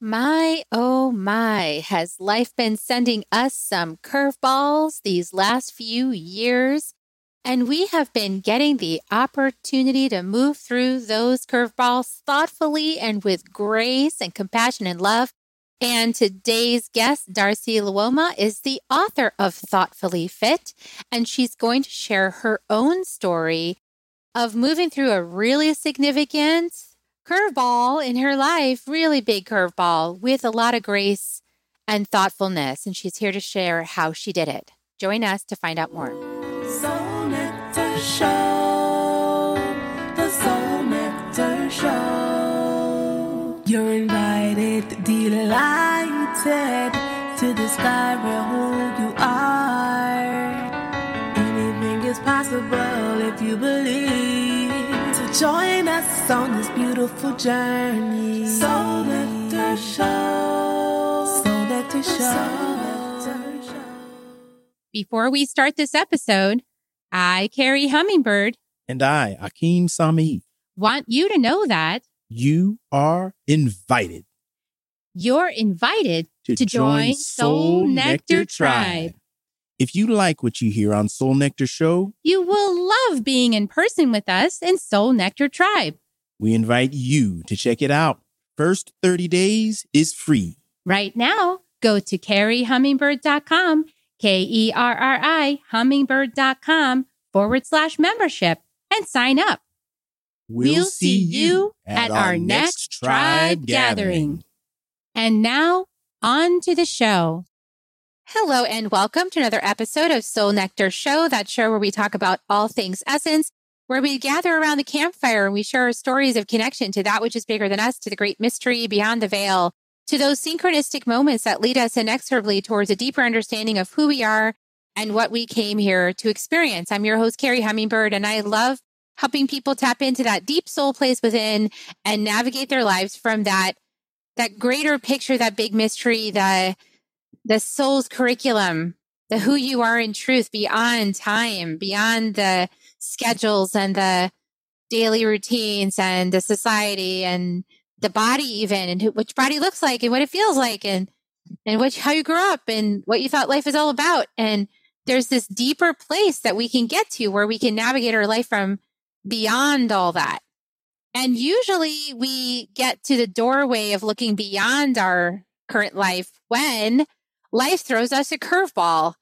My, oh my, has life been sending us some curveballs these last few years? And we have been getting the opportunity to move through those curveballs thoughtfully and with grace and compassion and love. And today's guest, Darcy Luoma, is the author of Thoughtfully Fit, and she's going to share her own story of moving through a really significant curveball in her life, really big curveball with a lot of grace and thoughtfulness. And she's here to share how she did it. Join us to find out more. Soul Nectar Show. The Soul Nectar Show. You're invited, delighted to discover who you are. Anything is possible if you believe. So join us on this beautiful journey. Soul Nectar Show. Soul Nectar Show. Soul Nectar Show. Before we start this episode, I, Kerri Hummingbird, And I, Akeem Sami, want you to know that you are invited you're invited to, to join Soul Nectar Tribe. If you like what you hear on Soul Nectar Show, You will love being in person with us in Soul Nectar Tribe. we invite you to check it out. First 30 days is free. Right now, go to kerrihummingbird.com, K E R R I, hummingbird.com forward slash membership, and sign up. We'll see you at our next tribe gathering. And now, on to the show. Hello, and welcome to another episode of Soul Nectar Show, that show where we talk about all things essence, where we gather around the campfire and we share our stories of connection to that which is bigger than us, to the great mystery beyond the veil, to those synchronistic moments that lead us inexorably towards a deeper understanding of who we are and what we came here to experience. I'm your host, Kerri Hummingbird, and I love helping people tap into that deep soul place within and navigate their lives from that that greater picture, that big mystery, the the soul's curriculum, the who you are in truth beyond time, beyond the schedules and the daily routines and the society and the body even and who, which body looks like and what it feels like and and which how you grew up and what you thought life is all about. And there's this deeper place that we can get to where we can navigate our life from beyond all that. And usually we get to the doorway of looking beyond our current life when life throws us a curveball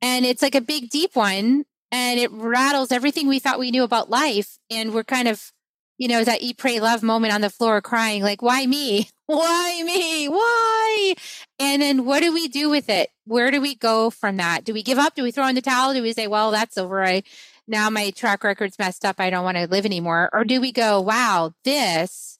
and it's like a big deep one and it rattles everything we thought we knew about life and we're kind of you know that eat pray love moment on the floor crying like why me? Why me? Why? And then what do we do with it? Where do we go from that? Do we give up? Do we throw in the towel? Do we say well that's over. I now my track record's messed up. I don't want to live anymore. Or do we go wow this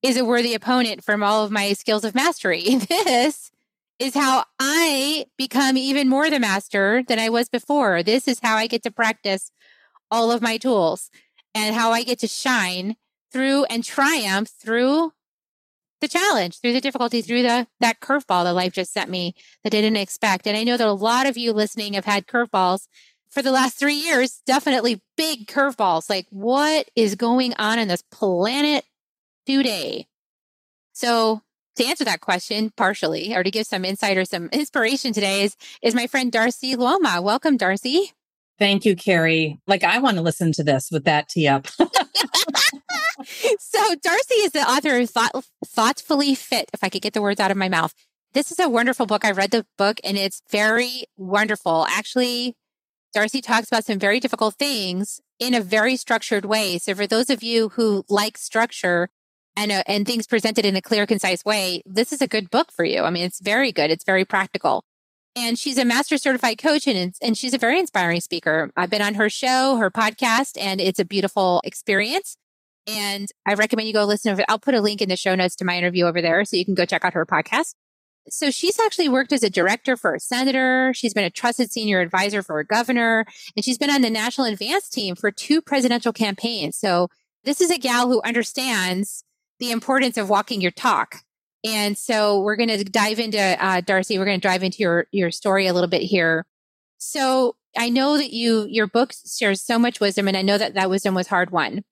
is a worthy opponent from all of my skills of mastery. This is how I become even more the master than I was before. This is how I get to practice all of my tools and how I get to shine through and triumph through the challenge, through the difficulty, through the that curveball that life just sent me that I didn't expect. And I know that a lot of you listening have had curveballs for the last three years, definitely big curveballs. Like what is going on in this planet today? So to answer that question partially or to give some insight or some inspiration today is, is my friend Darcy Luoma. Welcome, Darcy. Thank you, Kerri. Like I want to listen to this with that tee up. so Darcy is the author of Thought, Thoughtfully Fit, if I could get the words out of my mouth. This is a wonderful book. I read the book and it's very wonderful. Actually, Darcy talks about some very difficult things in a very structured way. So for those of you who like structure, and uh, and things presented in a clear, concise way, this is a good book for you. I mean, it's very good. It's very practical. And she's a master certified coach and, and she's a very inspiring speaker. I've been on her show, her podcast, and it's a beautiful experience. And I recommend you go listen to it. I'll put a link in the show notes to my interview over there so you can go check out her podcast. So she's actually worked as a director for a senator. She's been a trusted senior advisor for a governor, and she's been on the national advance team for two presidential campaigns. So this is a gal who understands the importance of walking your talk. And so we're going to dive into uh, Darcy. We're going to dive into your your story a little bit here. So I know that you your book shares so much wisdom, and I know that that wisdom was hard won.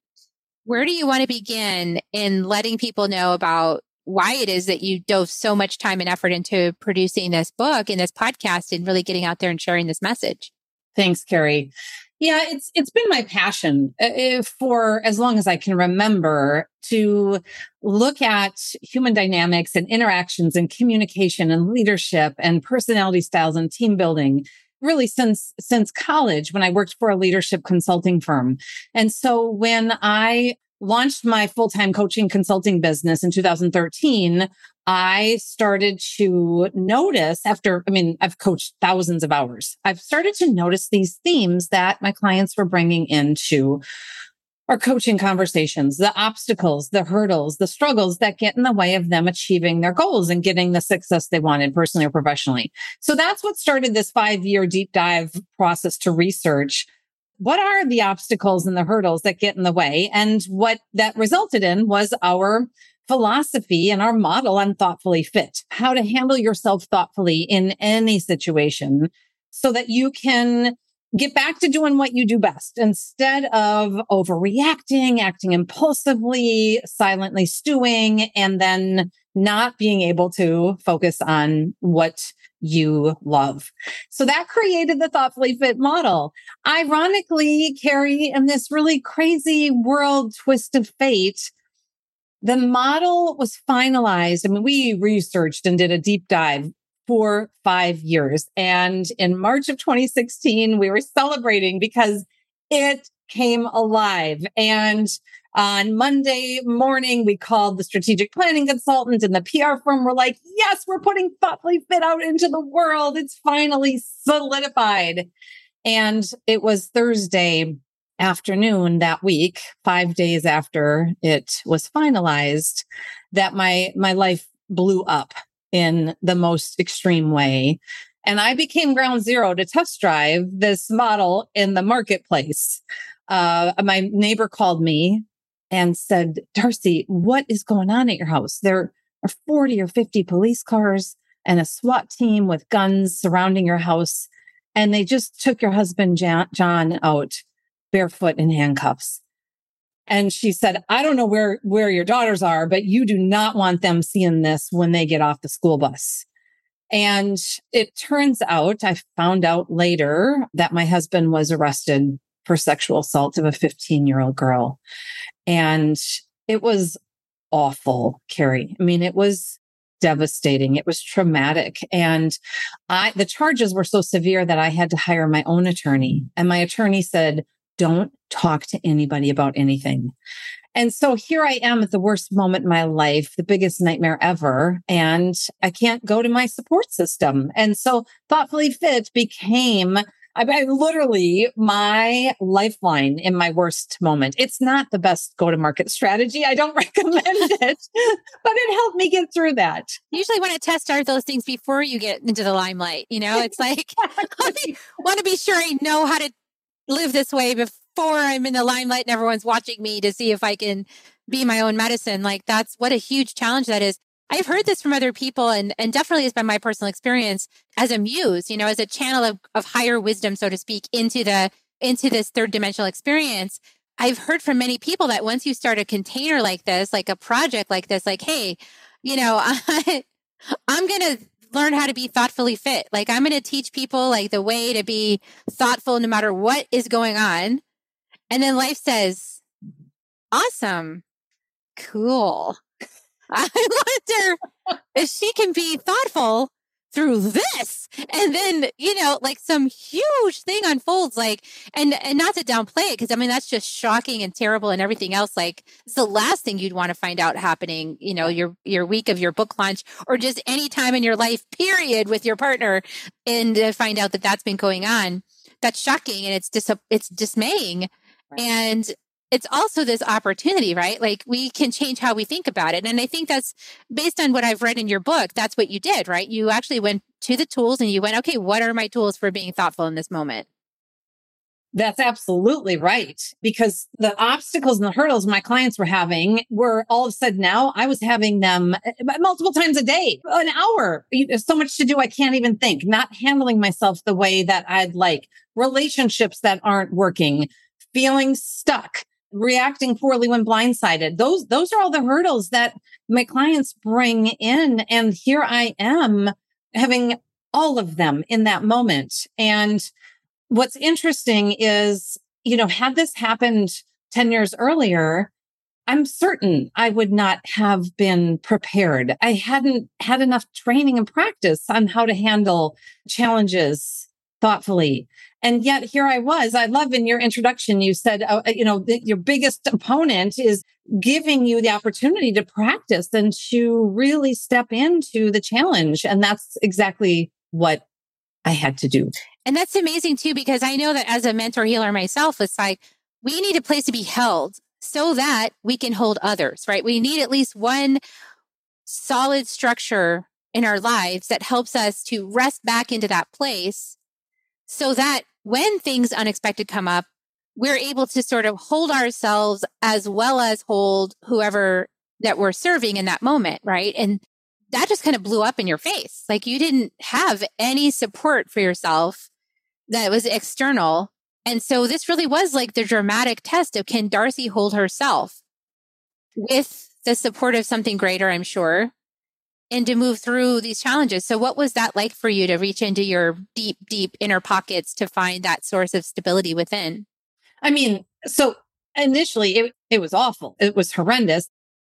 Where do you want to begin in letting people know about why it is that you dove so much time and effort into producing this book and this podcast and really getting out there and sharing this message. Thanks, Kerri. Yeah, it's it's been my passion uh, for as long as I can remember to look at human dynamics and interactions and communication and leadership and personality styles and team building really since since college when I worked for a leadership consulting firm. And so when I launched my full-time coaching consulting business in 2013, I started to notice after, I mean, I've coached thousands of hours. I've started to notice these themes that my clients were bringing into our coaching conversations, the obstacles, the hurdles, the struggles that get in the way of them achieving their goals and getting the success they wanted personally or professionally. So that's what started this five year deep dive process to research what are the obstacles and the hurdles that get in the way? And what that resulted in was our philosophy and our model on thoughtfully fit, how to handle yourself thoughtfully in any situation so that you can get back to doing what you do best instead of overreacting, acting impulsively, silently stewing, and then not being able to focus on what you love. So that created the thoughtfully fit model. Ironically, Kerri, in this really crazy world twist of fate, the model was finalized. I mean, we researched and did a deep dive for five years. And in March of 2016, we were celebrating because it came alive. And on Monday morning, we called the strategic planning consultant and the PR firm were like, yes, we're putting Thoughtfully Fit out into the world. It's finally solidified. And it was Thursday afternoon that week, five days after it was finalized, that my, my life blew up in the most extreme way. And I became ground zero to test drive this model in the marketplace. Uh, my neighbor called me and said, Darcy, what is going on at your house? There are 40 or 50 police cars and a SWAT team with guns surrounding your house. And they just took your husband, John, out barefoot in handcuffs. And she said, I don't know where, where your daughters are, but you do not want them seeing this when they get off the school bus. And it turns out, I found out later that my husband was arrested for sexual assault of a 15 year old girl. And it was awful, Kerri. I mean, it was devastating. It was traumatic. And I, the charges were so severe that I had to hire my own attorney. And my attorney said, don't talk to anybody about anything. And so here I am at the worst moment in my life, the biggest nightmare ever. And I can't go to my support system. And so Thoughtfully Fit became I, I literally my lifeline in my worst moment. It's not the best go to market strategy. I don't recommend it, but it helped me get through that. Usually want to test start those things before you get into the limelight. You know, it's like I want to be sure I know how to live this way before I'm in the limelight and everyone's watching me to see if I can be my own medicine. Like that's what a huge challenge that is. I've heard this from other people and, and definitely has been my personal experience as a muse, you know, as a channel of, of higher wisdom, so to speak, into the, into this third dimensional experience. I've heard from many people that once you start a container like this, like a project like this, like, Hey, you know, I, I'm to learn how to be thoughtfully fit. Like I'm to teach people like the way to be thoughtful no matter what is going on. And then life says, awesome, cool. I wonder if she can be thoughtful through this and then you know like some huge thing unfolds like and and not to downplay it because i mean that's just shocking and terrible and everything else like it's the last thing you'd want to find out happening you know your your week of your book launch or just any time in your life period with your partner and to find out that that's been going on that's shocking and it's dis- it's dismaying right. and it's also this opportunity, right? Like we can change how we think about it. And I think that's based on what I've read in your book. That's what you did, right? You actually went to the tools and you went, okay, what are my tools for being thoughtful in this moment? That's absolutely right. Because the obstacles and the hurdles my clients were having were all of a sudden now I was having them eh, multiple times a day, an hour. There's so much to do. I can't even think, not handling myself the way that I'd like, relationships that aren't working, feeling stuck reacting poorly when blindsided. Those those are all the hurdles that my clients bring in and here I am having all of them in that moment. And what's interesting is, you know, had this happened 10 years earlier, I'm certain I would not have been prepared. I hadn't had enough training and practice on how to handle challenges thoughtfully. And yet here I was. I love in your introduction, you said, uh, you know, your biggest opponent is giving you the opportunity to practice and to really step into the challenge. And that's exactly what I had to do. And that's amazing too, because I know that as a mentor healer myself, it's like we need a place to be held so that we can hold others, right? We need at least one solid structure in our lives that helps us to rest back into that place so that when things unexpected come up, we're able to sort of hold ourselves as well as hold whoever that we're serving in that moment, right? And that just kind of blew up in your face. Like you didn't have any support for yourself that was external and so this really was like the dramatic test of can Darcy hold herself with the support of something greater, I'm sure, and to move through these challenges. So what was that like for you to reach into your deep, deep inner pockets to find that source of stability within? I mean, so initially it, it was awful. It was horrendous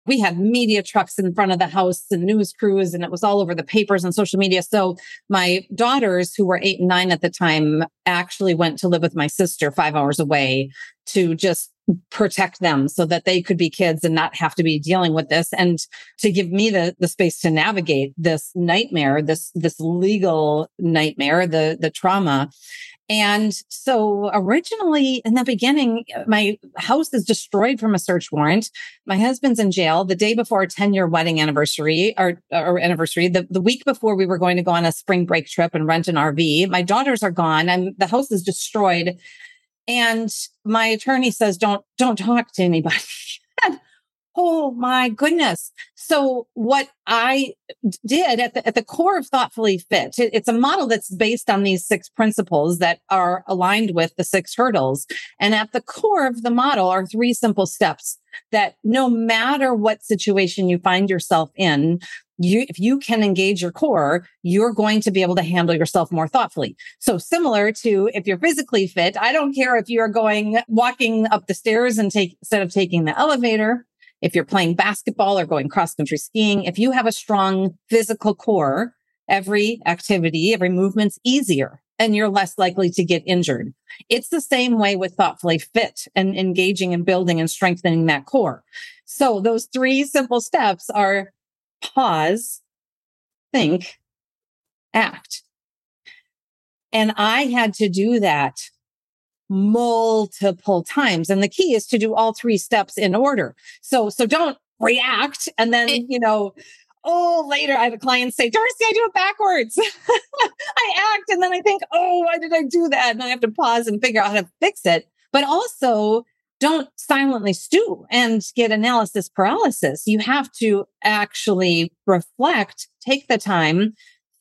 we had media trucks in front of the house and news crews and it was all over the papers and social media. So my daughters who were eight and nine at the time actually went to live with my sister five hours away to just protect them so that they could be kids and not have to be dealing with this and to give me the the space to navigate this nightmare this this legal nightmare the the trauma and so originally in the beginning, uh, my house is destroyed from a search warrant. My husband's in jail the day before our 10 year wedding anniversary, our anniversary, the, the week before we were going to go on a spring break trip and rent an RV. My daughters are gone and the house is destroyed. And my attorney says, don't, don't talk to anybody. Oh my goodness. So what I did at the, at the core of Thoughtfully Fit, it, it's a model that's based on these six principles that are aligned with the six hurdles. And at the core of the model are three simple steps that no matter what situation you find yourself in, you, if you can engage your core, you're going to be able to handle yourself more thoughtfully. So similar to if you're physically fit, I don't care if you're going walking up the stairs and take instead of taking the elevator if you're playing basketball or going cross country skiing, if you have a strong physical core, every activity, every movement's easier and you're less likely to get injured. It's the same way with thoughtfully fit and engaging and building and strengthening that core. So those three simple steps are pause, think, act. And I had to do that multiple times. And the key is to do all three steps in order. So, so don't react and then, you know, oh, later I have a client say, Darcy, I do it backwards. I act and then I think, oh, why did I do that? And I have to pause and figure out how to fix it. But also, don't silently stew and get analysis paralysis. You have to actually reflect, take the time,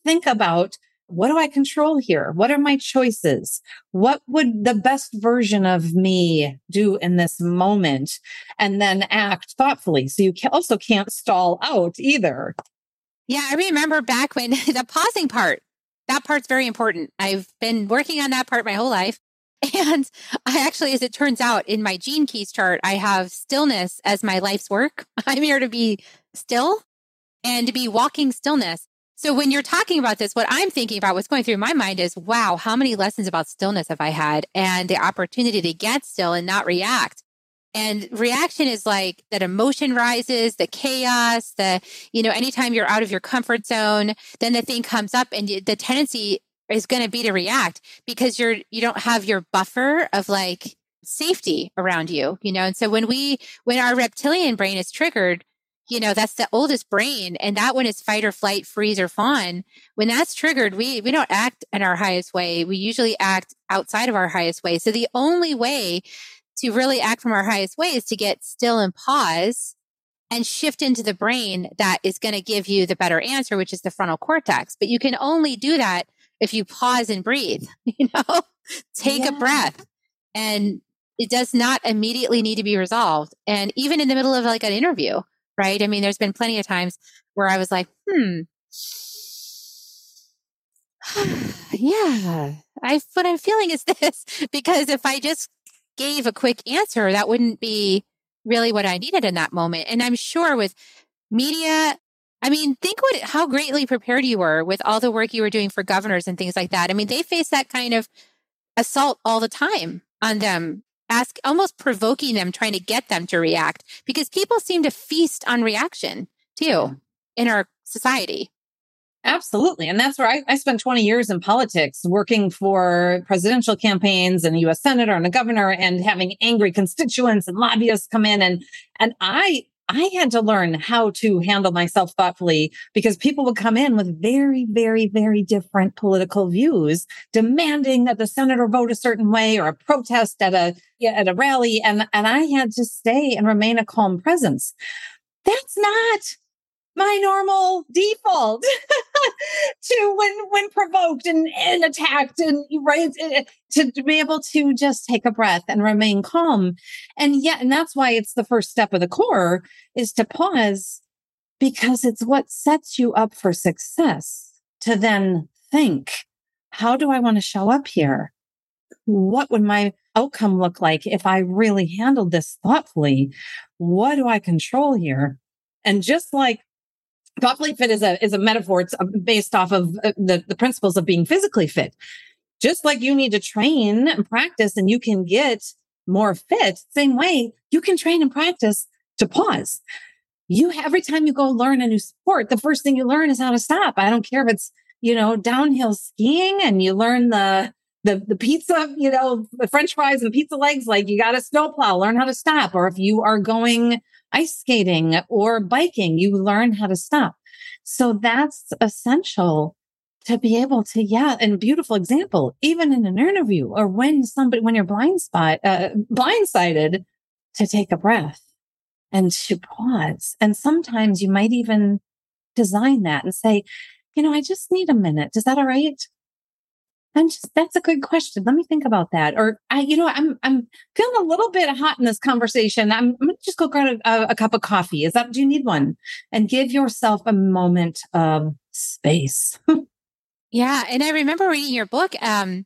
think about what do I control here? What are my choices? What would the best version of me do in this moment? And then act thoughtfully. So you also can't stall out either. Yeah, I remember back when the pausing part, that part's very important. I've been working on that part my whole life. And I actually, as it turns out, in my gene keys chart, I have stillness as my life's work. I'm here to be still and to be walking stillness. So when you're talking about this, what I'm thinking about, what's going through my mind is, wow, how many lessons about stillness have I had and the opportunity to get still and not react? And reaction is like that emotion rises, the chaos, the, you know, anytime you're out of your comfort zone, then the thing comes up and the tendency is going to be to react because you're, you don't have your buffer of like safety around you, you know? And so when we, when our reptilian brain is triggered, you know that's the oldest brain and that one is fight or flight freeze or fawn. When that's triggered we we don't act in our highest way. We usually act outside of our highest way. So the only way to really act from our highest way is to get still and pause and shift into the brain that is going to give you the better answer which is the frontal cortex. But you can only do that if you pause and breathe you know? Take yeah. a breath and it does not immediately need to be resolved. And even in the middle of like an interview, right? I mean, there's been plenty of times where I was like, hmm, yeah, I what I'm feeling is this because if I just gave a quick answer, that wouldn't be really what I needed in that moment. And I'm sure with media, I mean, think what how greatly prepared you were with all the work you were doing for governors and things like that. I mean, they face that kind of assault all the time on them, ask almost provoking them, trying to get them to react because people seem to feast on reaction too mm. in our society. Absolutely. And that's where I, I, spent 20 years in politics working for presidential campaigns and a US senator and a governor and having angry constituents and lobbyists come in. And, and I, I had to learn how to handle myself thoughtfully because people would come in with very, very, very different political views, demanding that the senator vote a certain way or a protest at a, at a rally. And, and I had to stay and remain a calm presence. That's not my normal default to when when provoked and, and attacked and right eh, to, to be able to just take a breath and remain calm. And yet and that's why it's the first step of the core is to pause because it's what sets you up for success to then think how do i want to show up here? What would my outcome look like if i really handled this thoughtfully? What do i control here? And just like thoughtfully fit is a is a metaphor. It's uh, based off of uh, the the principles of being physically fit. Just like you need to train and practice, and you can get more fit. Same way you can train and practice to pause. You every time you go learn a new sport, the first thing you learn is how to stop. I don't care if it's you know downhill skiing and you learn the the the pizza, you know, the French fries and pizza legs. Like you got to snowplow, learn how to stop. Or if you are going ice skating or biking, you learn how to stop. So that's essential to be able to, yeah, and beautiful example, even in an interview or when somebody, when you're blind spot, uh, blindsided to take a breath and to pause. And sometimes you might even design that and say, you know, I just need a minute. Is that all right? I'm just, that's a good question. Let me think about that. Or I, you know, I'm, I'm feeling a little bit hot in this conversation. I'm, I'm to just go grab a, a, cup of coffee. Is that, do you need one? And give yourself a moment of space. yeah. And I remember reading your book. Um,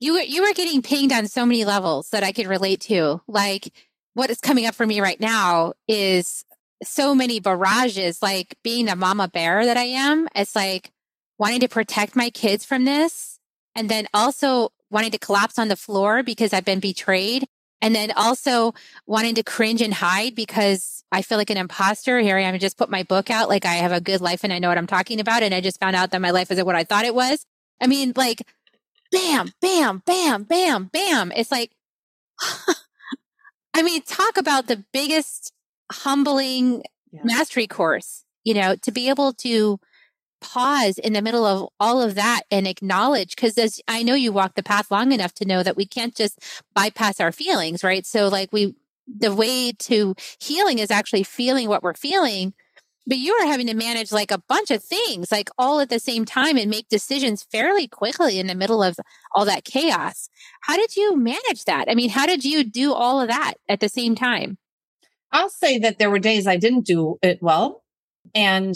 you were, you were getting pinged on so many levels that I could relate to. Like what is coming up for me right now is so many barrages, like being a mama bear that I am. It's like wanting to protect my kids from this and then also wanting to collapse on the floor because I've been betrayed. And then also wanting to cringe and hide because I feel like an imposter. Here I am, I just put my book out. Like I have a good life and I know what I'm talking about. And I just found out that my life isn't what I thought it was. I mean, like, bam, bam, bam, bam, bam. It's like, I mean, talk about the biggest humbling yeah. mastery course, you know, to be able to pause in the middle of all of that and acknowledge because as i know you walk the path long enough to know that we can't just bypass our feelings right? So like we the way to healing is actually feeling what we're feeling but you are having to manage like a bunch of things like all at the same time and make decisions fairly quickly in the middle of all that chaos. How did you manage that? I mean how did you do all of that at the same time? I'll say that there were days i didn't do it well and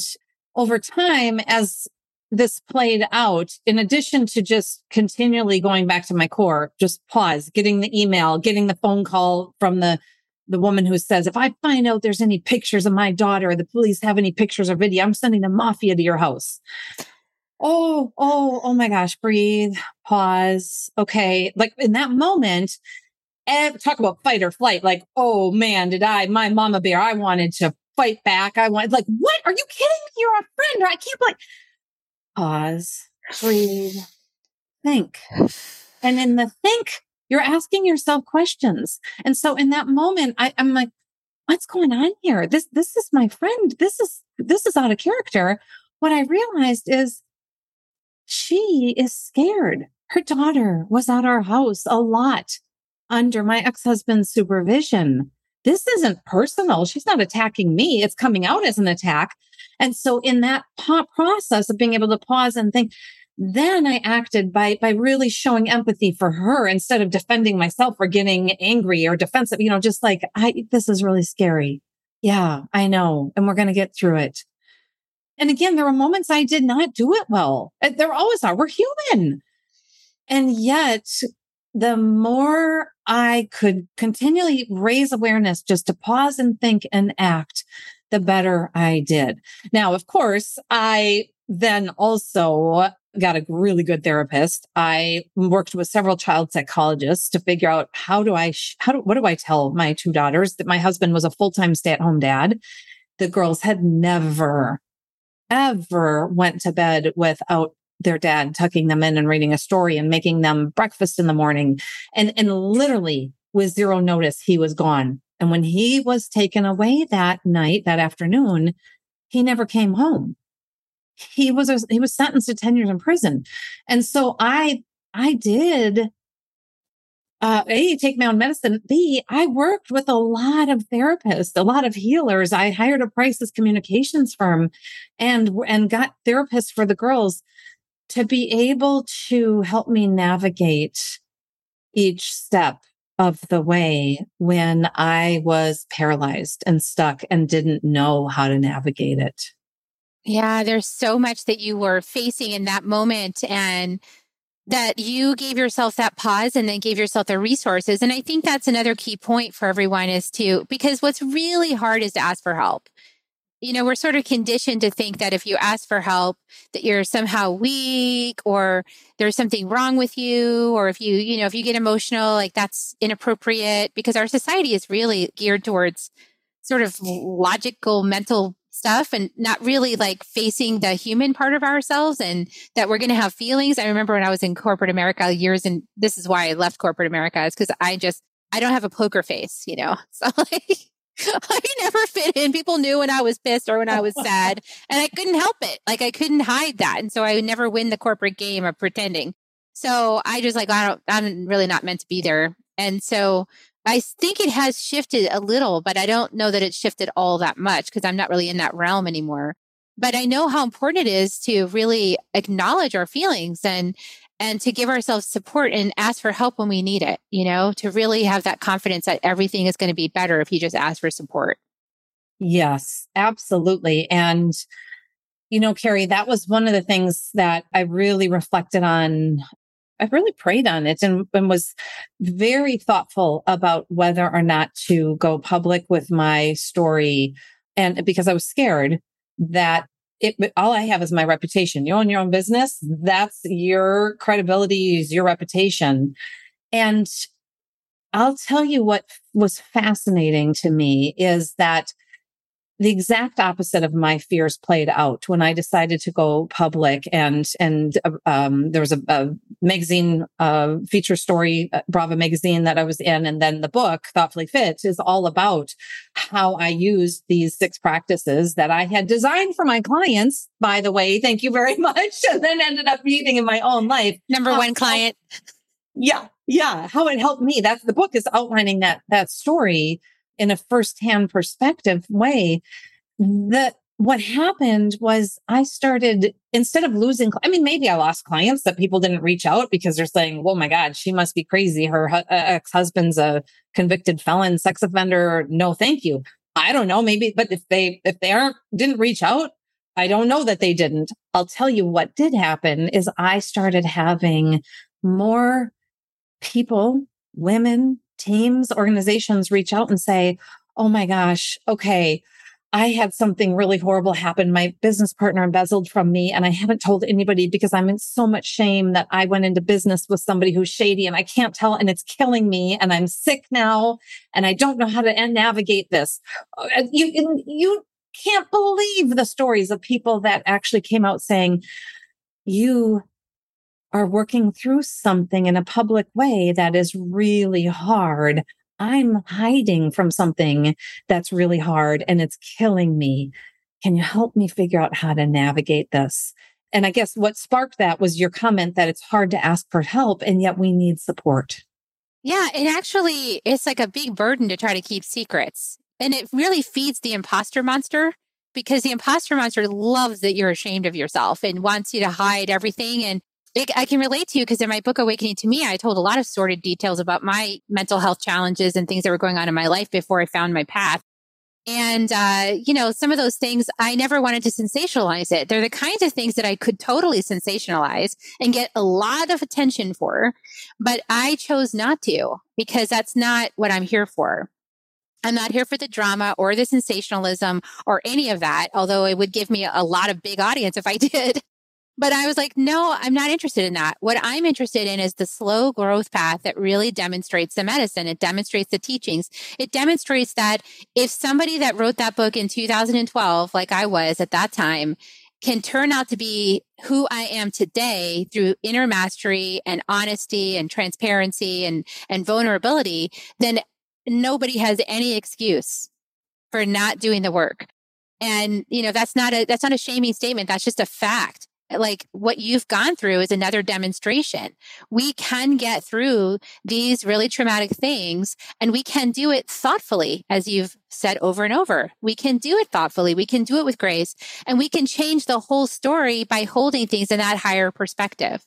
over time, as this played out, in addition to just continually going back to my core, just pause, getting the email, getting the phone call from the the woman who says, if I find out there's any pictures of my daughter, the police have any pictures or video, I'm sending the mafia to your house. Oh, oh, oh my gosh, breathe, pause. Okay. Like in that moment, and talk about fight or flight. Like, oh man, did I, my mama bear, I wanted to fight back. I want like, what? Are you kidding me? You're a friend. Or I can't like pause, breathe, think. And in the think, you're asking yourself questions. And so in that moment, I, I'm like, what's going on here? This this is my friend. This is this is out of character. What I realized is she is scared. Her daughter was at our house a lot under my ex-husband's supervision this isn't personal. She's not attacking me. It's coming out as an attack. And so in that process of being able to pause and think, then I acted by, by really showing empathy for her instead of defending myself or getting angry or defensive, you know, just like, I, this is really scary. Yeah, I know. And we're going to get through it. And again, there were moments I did not do it well. There always are. We're human. And yet the more I could continually raise awareness just to pause and think and act, the better I did. Now, of course, I then also got a really good therapist. I worked with several child psychologists to figure out how do I, sh- how do, what do I tell my two daughters that my husband was a full time stay at home dad? The girls had never, ever went to bed without their dad tucking them in and reading a story and making them breakfast in the morning. And, and literally with zero notice, he was gone. And when he was taken away that night, that afternoon, he never came home. He was, he was sentenced to 10 years in prison. And so I, I did uh, A, take my own medicine. B, I worked with a lot of therapists, a lot of healers. I hired a crisis communications firm and, and got therapists for the girls to be able to help me navigate each step of the way when I was paralyzed and stuck and didn't know how to navigate it. Yeah, there's so much that you were facing in that moment and that you gave yourself that pause and then gave yourself the resources. And I think that's another key point for everyone is to, because what's really hard is to ask for help you know, we're sort of conditioned to think that if you ask for help, that you're somehow weak or there's something wrong with you. Or if you, you know, if you get emotional, like that's inappropriate because our society is really geared towards sort of logical mental stuff and not really like facing the human part of ourselves and that we're going to have feelings. I remember when I was in corporate America years and this is why I left corporate America is because I just, I don't have a poker face, you know? So like, I never fit in. People knew when I was pissed or when I was sad, and I couldn't help it. Like I couldn't hide that, and so I would never win the corporate game of pretending. So I just like I don't. I'm really not meant to be there, and so I think it has shifted a little, but I don't know that it's shifted all that much because I'm not really in that realm anymore. But I know how important it is to really acknowledge our feelings and and to give ourselves support and ask for help when we need it, you know, to really have that confidence that everything is going to be better if you just ask for support. Yes, absolutely. And, you know, Kerri, that was one of the things that I really reflected on. I really prayed on it and, and was very thoughtful about whether or not to go public with my story. And because I was scared that it, all I have is my reputation. You own your own business. That's your credibility, is your reputation. And I'll tell you what was fascinating to me is that the exact opposite of my fears played out when I decided to go public. And and um, there was a, a magazine uh, feature story, uh, Brava magazine that I was in, and then the book Thoughtfully Fit is all about how I used these six practices that I had designed for my clients. By the way, thank you very much, and then ended up using in my own life. Number one client. Yeah, yeah. How it helped me. That's the book is outlining that that story in a firsthand perspective way that what happened was I started instead of losing, I mean, maybe I lost clients that people didn't reach out because they're saying, oh my God, she must be crazy. Her hu- uh, ex husband's a convicted felon, sex offender. No, thank you. I don't know. Maybe, but if they, if they aren't, didn't reach out, I don't know that they didn't. I'll tell you what did happen is I started having more people, women, teams, organizations reach out and say, Oh my gosh, okay. I had something really horrible happen. My business partner embezzled from me and I haven't told anybody because I'm in so much shame that I went into business with somebody who's shady and I can't tell and it's killing me and I'm sick now and I don't know how to navigate this. Uh, you, you can't believe the stories of people that actually came out saying, you are working through something in a public way that is really hard. I'm hiding from something that's really hard and it's killing me. Can you help me figure out how to navigate this? And I guess what sparked that was your comment that it's hard to ask for help and yet we need support. Yeah, it actually it's like a big burden to try to keep secrets. And it really feeds the imposter monster because the imposter monster loves that you're ashamed of yourself and wants you to hide everything. And I can relate to you because in my book, Awakening to Me, I told a lot of sordid details about my mental health challenges and things that were going on in my life before I found my path. And, uh, you know, some of those things, I never wanted to sensationalize it. They're the kinds of things that I could totally sensationalize and get a lot of attention for, but I chose not to because that's not what I'm here for. I'm not here for the drama or the sensationalism or any of that, although it would give me a lot of big audience if I did. But I was like, no, I'm not interested in that. What I'm interested in is the slow growth path that really demonstrates the medicine. It demonstrates the teachings. It demonstrates that if somebody that wrote that book in 2012, like I was at that time, can turn out to be who I am today through inner mastery and honesty and transparency and, and vulnerability, then nobody has any excuse for not doing the work. And, you know, that's not a, that's not a shaming statement. That's just a fact like what you've gone through is another demonstration. We can get through these really traumatic things and we can do it thoughtfully, as you've said over and over. We can do it thoughtfully. We can do it with grace and we can change the whole story by holding things in that higher perspective.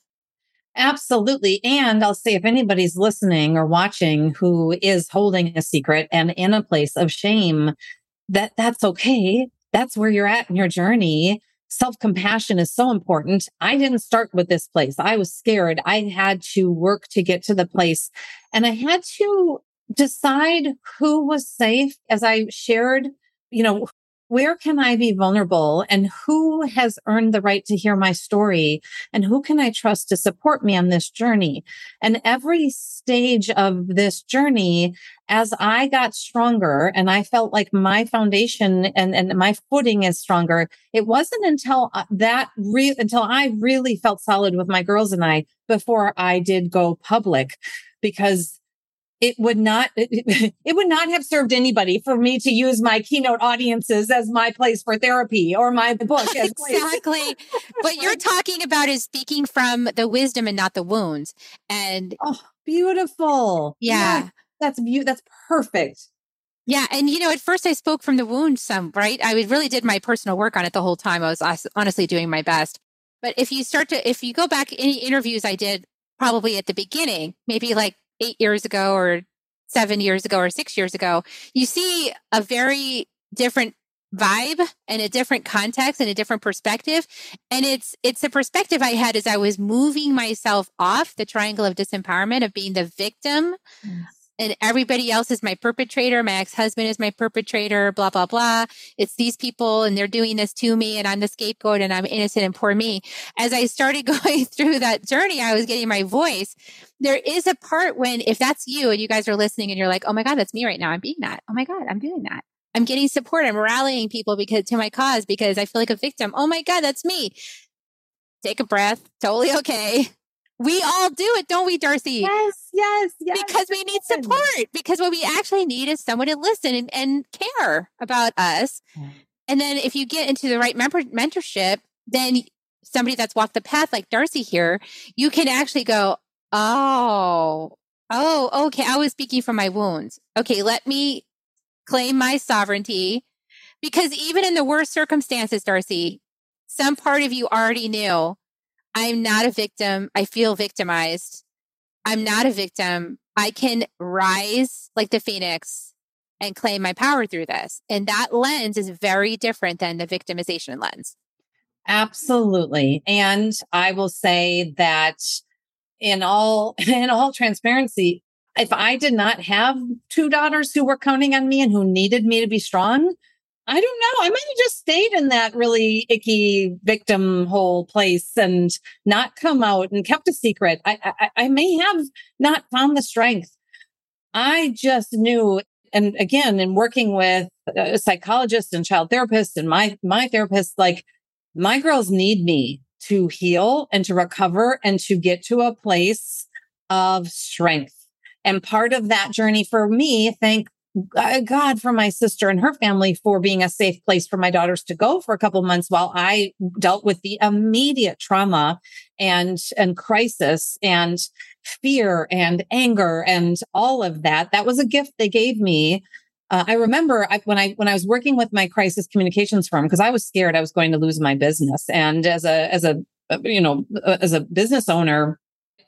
Absolutely. And I'll say if anybody's listening or watching who is holding a secret and in a place of shame, that that's okay. That's where you're at in your journey self compassion is so important. I didn't start with this place. I was scared. I had to work to get to the place and I had to decide who was safe as I shared, you know, where can I be vulnerable and who has earned the right to hear my story and who can I trust to support me on this journey? And every stage of this journey, as I got stronger and I felt like my foundation and, and my footing is stronger, it wasn't until uh, that re- until I really felt solid with my girls and I before I did go public because it would not it, it, would not have served anybody for me to use my keynote audiences as my place for therapy or my book exactly what you're talking about is speaking from the wisdom and not the wounds and oh beautiful yeah, yeah that's beautiful that's perfect yeah. And, you know, at first I spoke from the wound some, right? I really did my personal work on it the whole time. I was honestly doing my best. But if you start to, if you go back any interviews I did probably at the beginning, maybe like eight years ago or seven years ago or six years ago, you see a very different vibe and a different context and a different perspective. And it's it's a perspective i had as i was moving myself off the triangle of disempowerment of being the victim and everybody else is my perpetrator. My ex husband is my perpetrator, blah, blah, blah. It's these people and they're doing this to me and I'm the scapegoat and I'm innocent and poor me. As I started going through that journey, I was getting my voice. There is a part when, if that's you and you guys are listening and you're like, oh my God, that's me right now. I'm being that. Oh my God, I'm doing that. I'm getting support. I'm rallying people because to my cause because I feel like a victim. Oh my God, that's me. Take a breath. Totally okay. We all do it, don't we, Darcy? Yes, yes, yes. Because we need support. Because what we actually need is someone to listen and, and care about us. And then if you get into the right member, mentorship, then somebody that's walked the path like Darcy here, you can actually go, oh, oh, okay. I was speaking from my wounds. Okay, let me claim my sovereignty. Because even in the worst circumstances, Darcy, some part of you already knew I'm not a victim. I feel victimized. I'm not a victim. I can rise like the phoenix and claim my power through this. And that lens is very different than the victimization lens. Absolutely. And I will say that in all in all transparency, if I did not have two daughters who were counting on me and who needed me to be strong, I don't know. I might have just stayed in that really icky victim hole place and not come out and kept a secret. I, I, I may have not found the strength. I just knew, and again, in working with a psychologist and child therapists and my my therapist, like my girls need me to heal and to recover and to get to a place of strength. And part of that journey for me, thank God for my sister and her family for being a safe place for my daughters to go for a couple months while I dealt with the immediate trauma and and crisis and fear and anger and all of that. That was a gift they gave me uh, I remember I, when I when I was working with my crisis communications firm because I was scared I was going to lose my business, and as a as a you know uh, as a business owner,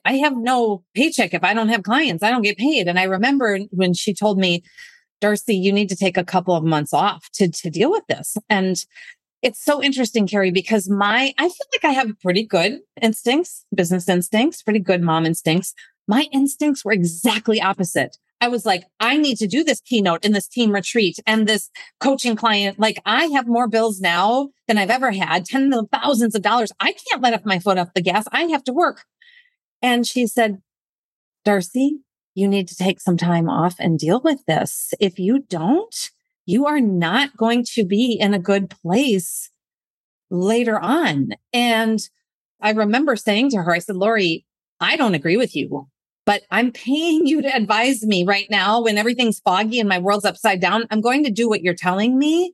I have no paycheck if I don't have clients. I don't get paid. And I remember when she told me, Darcy, you need to take a couple of months off to to deal with this, and it's so interesting, Kerri, because my I feel like I have pretty good instincts, business instincts, pretty good mom instincts. My instincts were exactly opposite. I was like, I need to do this keynote in this team retreat and this coaching client. Like I have more bills now than I've ever had, tens of thousands of dollars. I can't let up my foot off the gas. I have to work. And she said, Darcy, you need to take some time off and deal with this. If you don't, you are not going to be in a good place later on. And I remember saying to her, I said, Lori, I don't agree with you but I'm paying you to advise me right now when everything's foggy and my world's upside down. I'm going to do what you're telling me,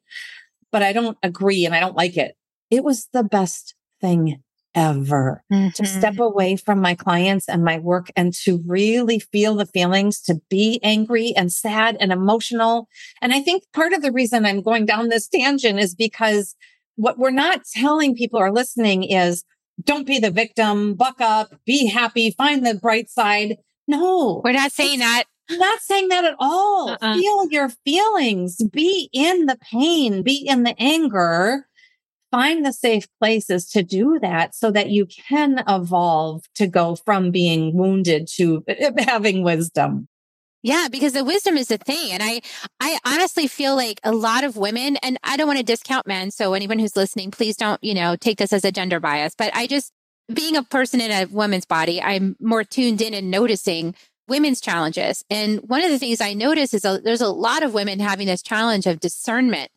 but I don't agree and I don't like it. It was the best thing ever mm-hmm. to step away from my clients and my work and to really feel the feelings, to be angry and sad and emotional. And I think part of the reason I'm going down this tangent is because what we're not telling people or listening is don't be the victim, buck up, be happy, find the bright side. No, we're not saying that. Not saying that at all. Uh-uh. Feel your feelings, be in the pain, be in the anger. Find the safe places to do that so that you can evolve to go from being wounded to having wisdom. Yeah, because the wisdom is the thing. And I, I honestly feel like a lot of women, and I don't want to discount men. So anyone who's listening, please don't, you know, take this as a gender bias. But I just, being a person in a woman's body, I'm more tuned in and noticing women's challenges. And one of the things I notice is a, there's a lot of women having this challenge of discernment,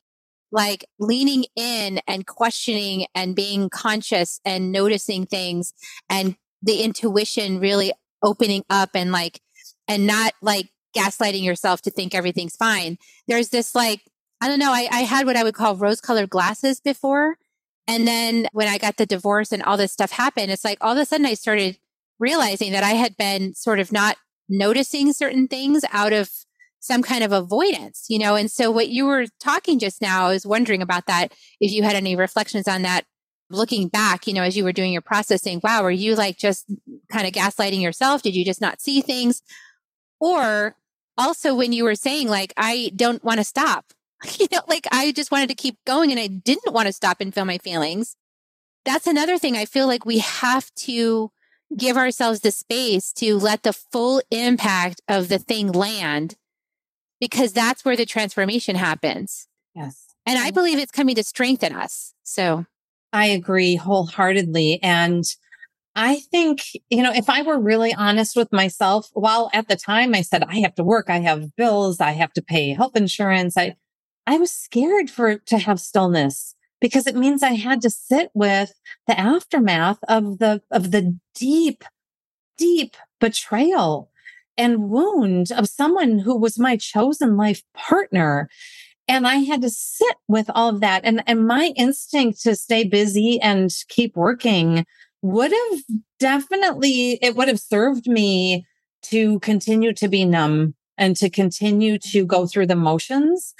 like leaning in and questioning and being conscious and noticing things and the intuition really opening up and like, and not like gaslighting yourself to think everything's fine. There's this like, I don't know, I, I had what I would call rose colored glasses before. And then when I got the divorce and all this stuff happened, it's like all of a sudden I started realizing that I had been sort of not noticing certain things out of some kind of avoidance, you know? And so what you were talking just now, I was wondering about that. If you had any reflections on that, looking back, you know, as you were doing your processing, wow, were you like just kind of gaslighting yourself? Did you just not see things? Or also when you were saying like i don't want to stop you know like i just wanted to keep going and i didn't want to stop and feel my feelings that's another thing i feel like we have to give ourselves the space to let the full impact of the thing land because that's where the transformation happens. Yes. And i believe it's coming to strengthen us so. I agree wholeheartedly and I think, you know, if I were really honest with myself, while at the time I said, I have to work, I have bills, I have to pay health insurance, I, I was scared for to have stillness because it means I had to sit with the aftermath of the, of the deep, deep betrayal and wound of someone who was my chosen life partner. And I had to sit with all of that. And, and my instinct to stay busy and keep working would have definitely, it would have served me to continue to be numb and to continue to go through the motions.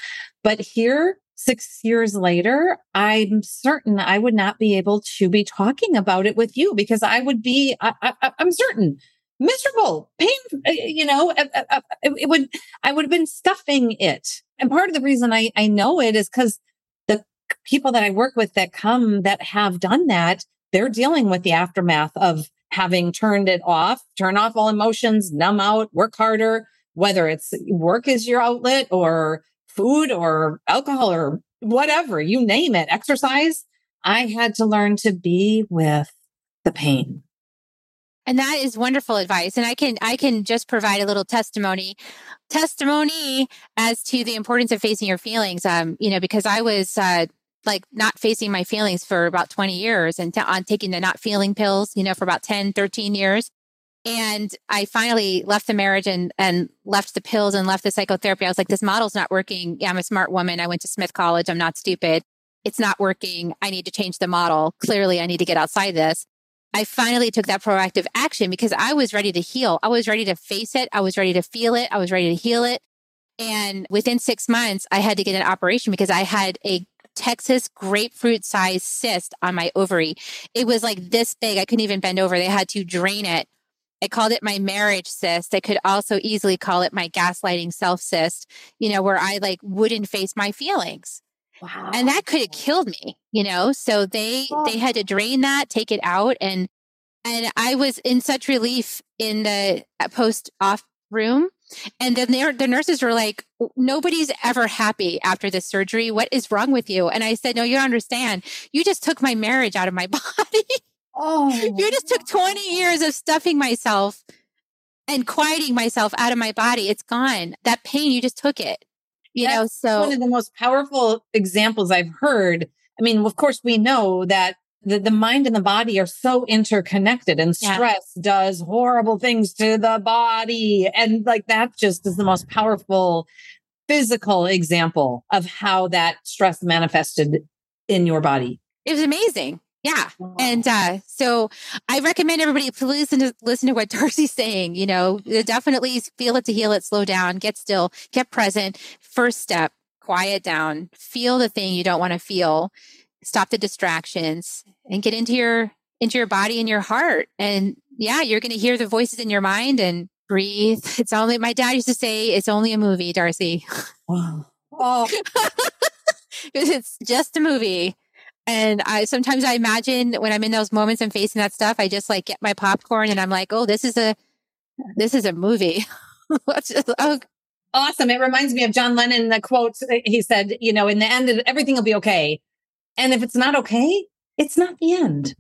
But here, six years later, I'm certain I would not be able to be talking about it with you because I would be, I, am certain miserable, pain, uh, you know, uh, uh, it would, I would have been stuffing it. And part of the reason I, I know it is because the people that I work with that come that have done that, they're dealing with the aftermath of having turned it off, turn off all emotions, numb out, work harder, whether it's work is your outlet or food or alcohol or whatever, you name it, exercise. I had to learn to be with the pain. And that is wonderful advice. And I can I can just provide a little testimony testimony as to the importance of facing your feelings. Um, you know, because I was uh like not facing my feelings for about 20 years and t- on taking the not feeling pills, you know, for about 10, 13 years. And I finally left the marriage and, and left the pills and left the psychotherapy. I was like, this model's not working. Yeah, I'm a smart woman. I went to Smith College. I'm not stupid. It's not working. I need to change the model. Clearly, I need to get outside this. I finally took that proactive action because I was ready to heal. I was ready to face it. I was ready to feel it. I was ready to heal it. And within six months, I had to get an operation because I had a Texas grapefruit sized cyst on my ovary. It was like this big. I couldn't even bend over. They had to drain it. I called it my marriage cyst. I could also easily call it my gaslighting self cyst, you know, where I like wouldn't face my feelings. Wow. And that could have killed me, you know? So they oh. they had to drain that, take it out and and I was in such relief in the post off room and then the nurses were like, nobody's ever happy after this surgery. What is wrong with you? And I said, no, you don't understand. You just took my marriage out of my body. Oh, you just took 20 years of stuffing myself and quieting myself out of my body. It's gone. That pain, you just took it. You That's know, so one of the most powerful examples I've heard. I mean, of course, we know that the, the mind and the body are so interconnected and stress yeah. does horrible things to the body. And like that just is the most powerful physical example of how that stress manifested in your body. It was amazing. Yeah. And uh, so I recommend everybody please listen to listen to what Darcy's saying. You know, definitely feel it to heal it, slow down, get still, get present. First step, quiet down, feel the thing you don't want to feel stop the distractions and get into your into your body and your heart and yeah you're going to hear the voices in your mind and breathe it's only my dad used to say it's only a movie darcy wow. oh it's just a movie and I sometimes I imagine when I'm in those moments and facing that stuff, I just like get my popcorn and I'm like, oh, this is a this is a movie. just, oh. Awesome. It reminds me of John Lennon, the quote he said, you know, in the end, everything will be okay. And if it's not okay, it's not the end.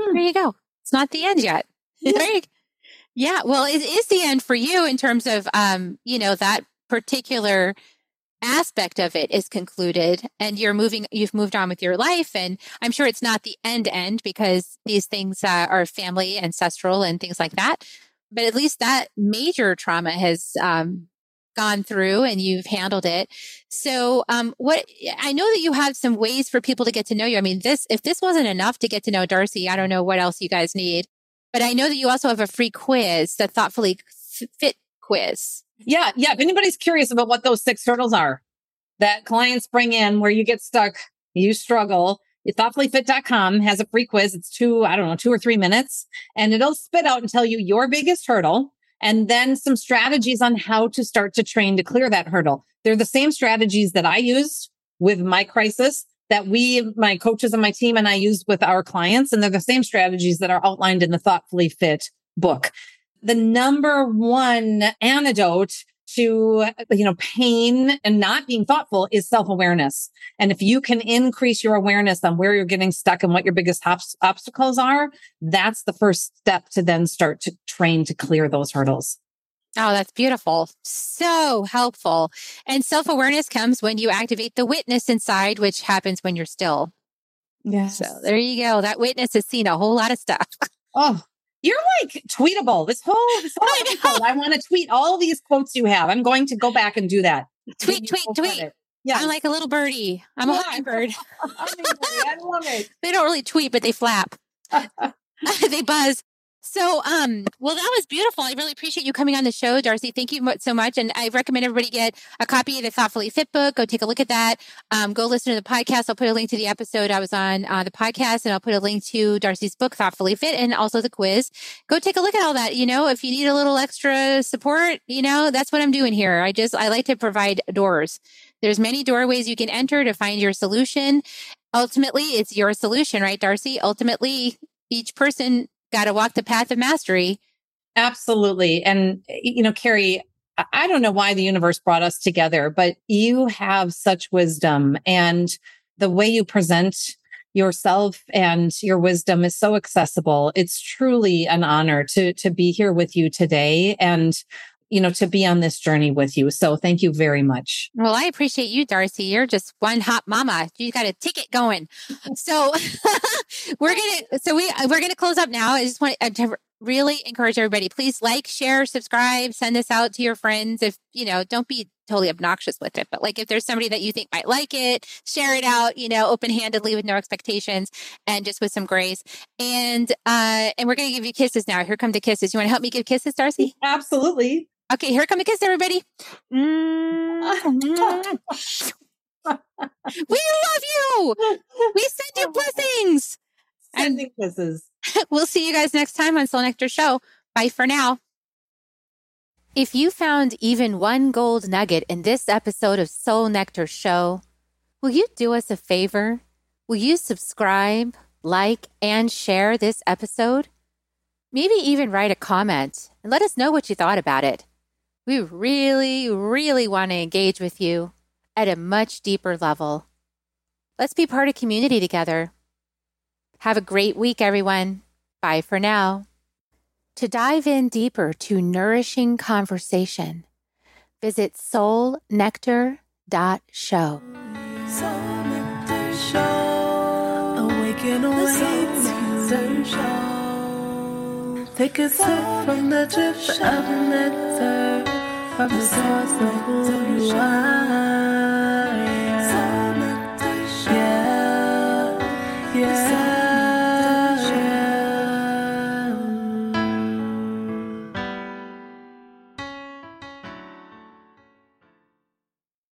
Hmm. There you go. It's not the end yet. Yeah. yeah. Well, it is the end for you in terms of, um, you know, that particular aspect of it is concluded and you're moving you've moved on with your life and i'm sure it's not the end end because these things uh, are family ancestral and things like that but at least that major trauma has um, gone through and you've handled it. So, um, what I know that you have some ways for people to get to know you. I mean, this, if this wasn't enough to get to know Darcy, I don't know what else you guys need, but I know that you also have a free quiz, the thoughtfully fit quiz. Yeah. Yeah. If anybody's curious about what those six hurdles are that clients bring in where you get stuck, you struggle, eh, thoughtfullyfit.com has a free quiz. It's two, I don't know, two or three minutes and it'll spit out and tell you your biggest hurdle and then some strategies on how to start to train to clear that hurdle. They're the same strategies that I used with my crisis that we, my coaches and my team and I used with our clients. And they're the same strategies that are outlined in the Thoughtfully Fit book. The number one antidote to you know pain and not being thoughtful is self-awareness and if you can increase your awareness on where you're getting stuck and what your biggest op- obstacles are that's the first step to then start to train to clear those hurdles Oh, that's beautiful. So helpful. And self awareness comes when you activate the witness inside, which happens when you're still. Yeah. So there you go. That witness has seen a whole lot of stuff. Oh, you're like tweetable. This whole this whole I I want to tweet all these quotes you have. I'm going to go back and do that. Tweet, tweet, tweet. Yeah, I'm like a little birdie. I'm yeah. a hummingbird. I love it. they don't really tweet, but they flap. they buzz. So, um, well, that was beautiful. I really appreciate you coming on the show, Darcy. Thank you so much. And I recommend everybody get a copy of the Thoughtfully Fit book. Go take a look at that. Um, go listen to the podcast. I'll put a link to the episode I was on uh, the podcast, and I'll put a link to Darcy's book, Thoughtfully Fit, and also the quiz. Go take a look at all that. You know, if you need a little extra support, you know, that's what I'm doing here. I just I like to provide doors. There's many doorways you can enter to find your solution. Ultimately, it's your solution, right, Darcy? Ultimately, each person got to walk the path of mastery. Absolutely. And, you know, Kerri, I don't know why the universe brought us together, but you have such wisdom and the way you present yourself and your wisdom is so accessible. It's truly an honor to to be here with you today and you know to be on this journey with you. So thank you very much. Well, I appreciate you Darcy. You're just one hot mama. You got a ticket going. So we're going to so we we're going to close up now. I just want to really encourage everybody please like share subscribe send this out to your friends if you know don't be totally obnoxious with it but like if there's somebody that you think might like it share it out you know open-handedly with no expectations and just with some grace and uh and we're gonna give you kisses now here come the kisses you want to help me give kisses darcy absolutely Okay, here come a kiss, everybody. Mm. we love you. We send you blessings. Sending kisses. We'll see you guys next time on Soul Nectar Show. Bye for now. If you found even one gold nugget in this episode of Soul Nectar Show, will you do us a favor? Will you subscribe, like, and share this episode? Maybe even write a comment and let us know what you thought about it. We really, really want to engage with you at a much deeper level. Let's be part of community together. Have a great week, everyone. Bye for now. To dive in deeper to nourishing conversation, visit soulnectar.show. Soul Nectar Show. Awaken, awaken. Take a sip from the drip of nectar from the source of who you are.